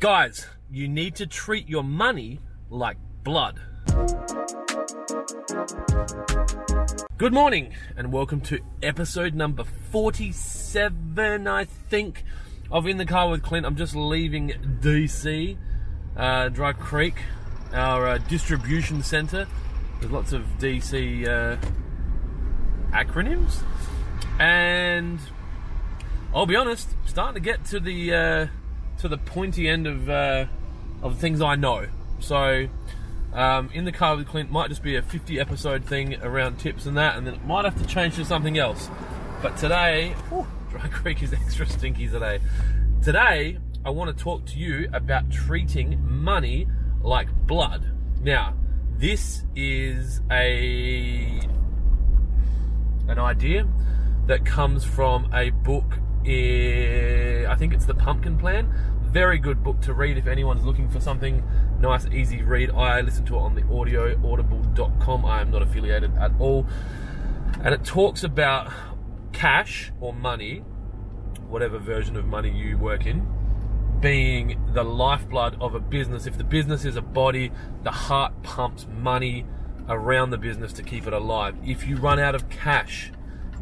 Guys, you need to treat your money like blood. Good morning, and welcome to episode number 47, I think, of In the Car with Clint. I'm just leaving DC, uh, Dry Creek, our uh, distribution center. There's lots of DC uh, acronyms, and I'll be honest, starting to get to the uh, to the pointy end of uh, of things I know. So, um, in the car with Clint might just be a 50 episode thing around tips and that, and then it might have to change to something else. But today, whew, Dry Creek is extra stinky today. Today, I want to talk to you about treating money like blood. Now, this is a an idea that comes from a book. Eh, I think it's the Pumpkin Plan. Very good book to read if anyone's looking for something nice, easy read. I listen to it on the audio, audible.com. I am not affiliated at all. And it talks about cash or money, whatever version of money you work in, being the lifeblood of a business. If the business is a body, the heart pumps money around the business to keep it alive. If you run out of cash,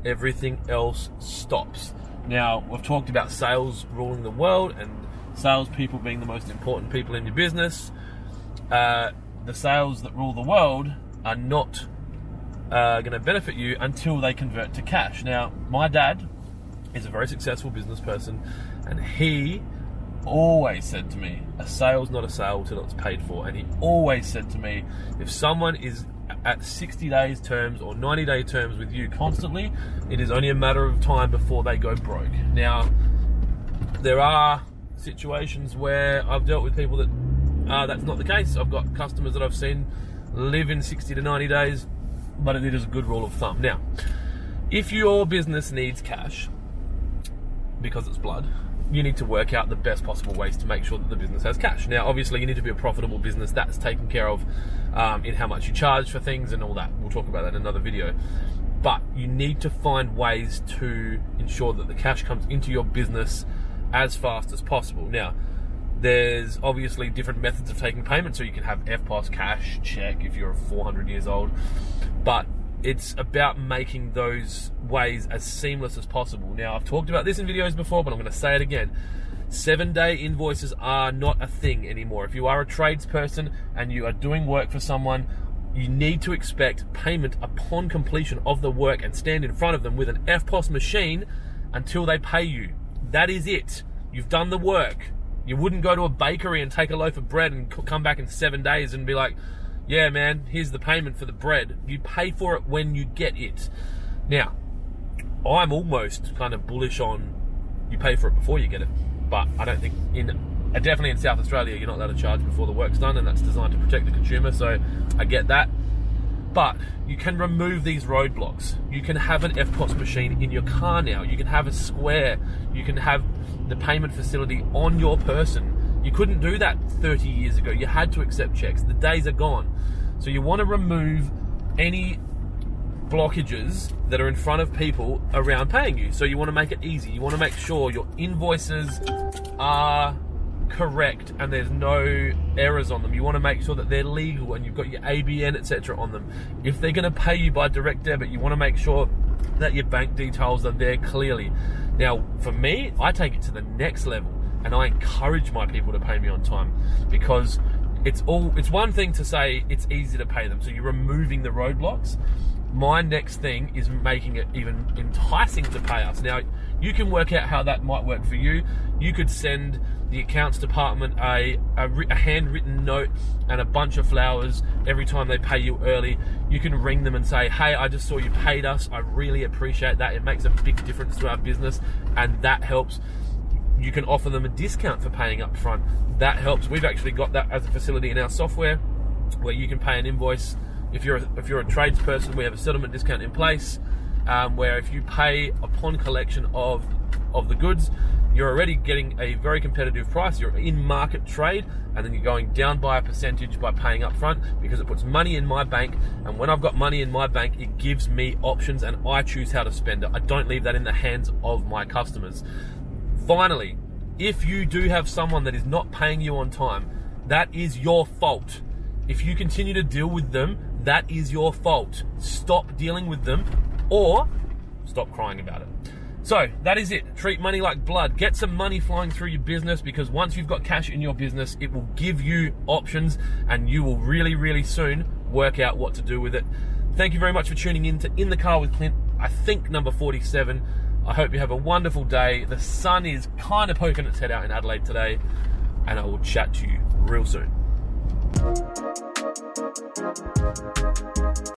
everything else stops. Now, we've talked about sales ruling the world and salespeople being the most important people in your business. Uh, the sales that rule the world are not uh, going to benefit you until they convert to cash. Now, my dad is a very successful business person, and he always said to me, "A sale's not a sale till it's paid for." And he always said to me, "If someone is at 60 days terms or 90 day terms with you constantly, it is only a matter of time before they go broke." Now, there are situations where I've dealt with people that uh, that's not the case. I've got customers that I've seen live in 60 to 90 days, but it is a good rule of thumb. Now, if your business needs cash because it's blood, you need to work out the best possible ways to make sure that the business has cash. Now, obviously, you need to be a profitable business that's taken care of um, in how much you charge for things and all that. We'll talk about that in another video. But you need to find ways to ensure that the cash comes into your business as fast as possible. Now, there's obviously different methods of taking payment, so you can have EFTPOS, cash, check if you're 400 years old, but it's about making those ways as seamless as possible. Now, I've talked about this in videos before, but I'm going to say it again. Seven day invoices are not a thing anymore. If you are a tradesperson and you are doing work for someone, you need to expect payment upon completion of the work and stand in front of them with an EFTPOS machine until they pay you. That is it. You've done the work. You wouldn't go to a bakery and take a loaf of bread and come back in seven days and be like, yeah, man, here's the payment for the bread. You pay for it when you get it. Now, I'm almost kind of bullish on you pay for it before you get it, but I don't think in uh, definitely in South Australia you're not allowed to charge before the work's done, and that's designed to protect the consumer. So I get that. But you can remove these roadblocks. You can have an EFTPOS machine in your car now. You can have a square. You can have the payment facility on your person. You couldn't do that 30 years ago. You had to accept checks. The days are gone. So you want to remove any blockages that are in front of people around paying you. So you want to make it easy. You want to make sure your invoices are correct and there's no errors on them. You want to make sure that they're legal and you've got your ABN etc on them. If they're going to pay you by direct debit, you want to make sure that your bank details are there clearly. Now, for me, I take it to the next level and I encourage my people to pay me on time because it's all it's one thing to say it's easy to pay them. So you're removing the roadblocks. My next thing is making it even enticing to pay us. Now, you can work out how that might work for you. You could send the accounts department a, a, a handwritten note and a bunch of flowers every time they pay you early. You can ring them and say, Hey, I just saw you paid us. I really appreciate that. It makes a big difference to our business, and that helps. You can offer them a discount for paying up front. That helps. We've actually got that as a facility in our software where you can pay an invoice. If you're a, if you're a tradesperson, we have a settlement discount in place um, where if you pay upon collection of of the goods, you're already getting a very competitive price. You're in market trade, and then you're going down by a percentage by paying up front because it puts money in my bank. And when I've got money in my bank, it gives me options, and I choose how to spend it. I don't leave that in the hands of my customers. Finally, if you do have someone that is not paying you on time, that is your fault. If you continue to deal with them, that is your fault. Stop dealing with them or stop crying about it. So that is it. Treat money like blood. Get some money flowing through your business because once you've got cash in your business, it will give you options and you will really, really soon work out what to do with it. Thank you very much for tuning in to In the Car with Clint. I think number 47. I hope you have a wonderful day. The sun is kind of poking its head out in Adelaide today, and I will chat to you real soon.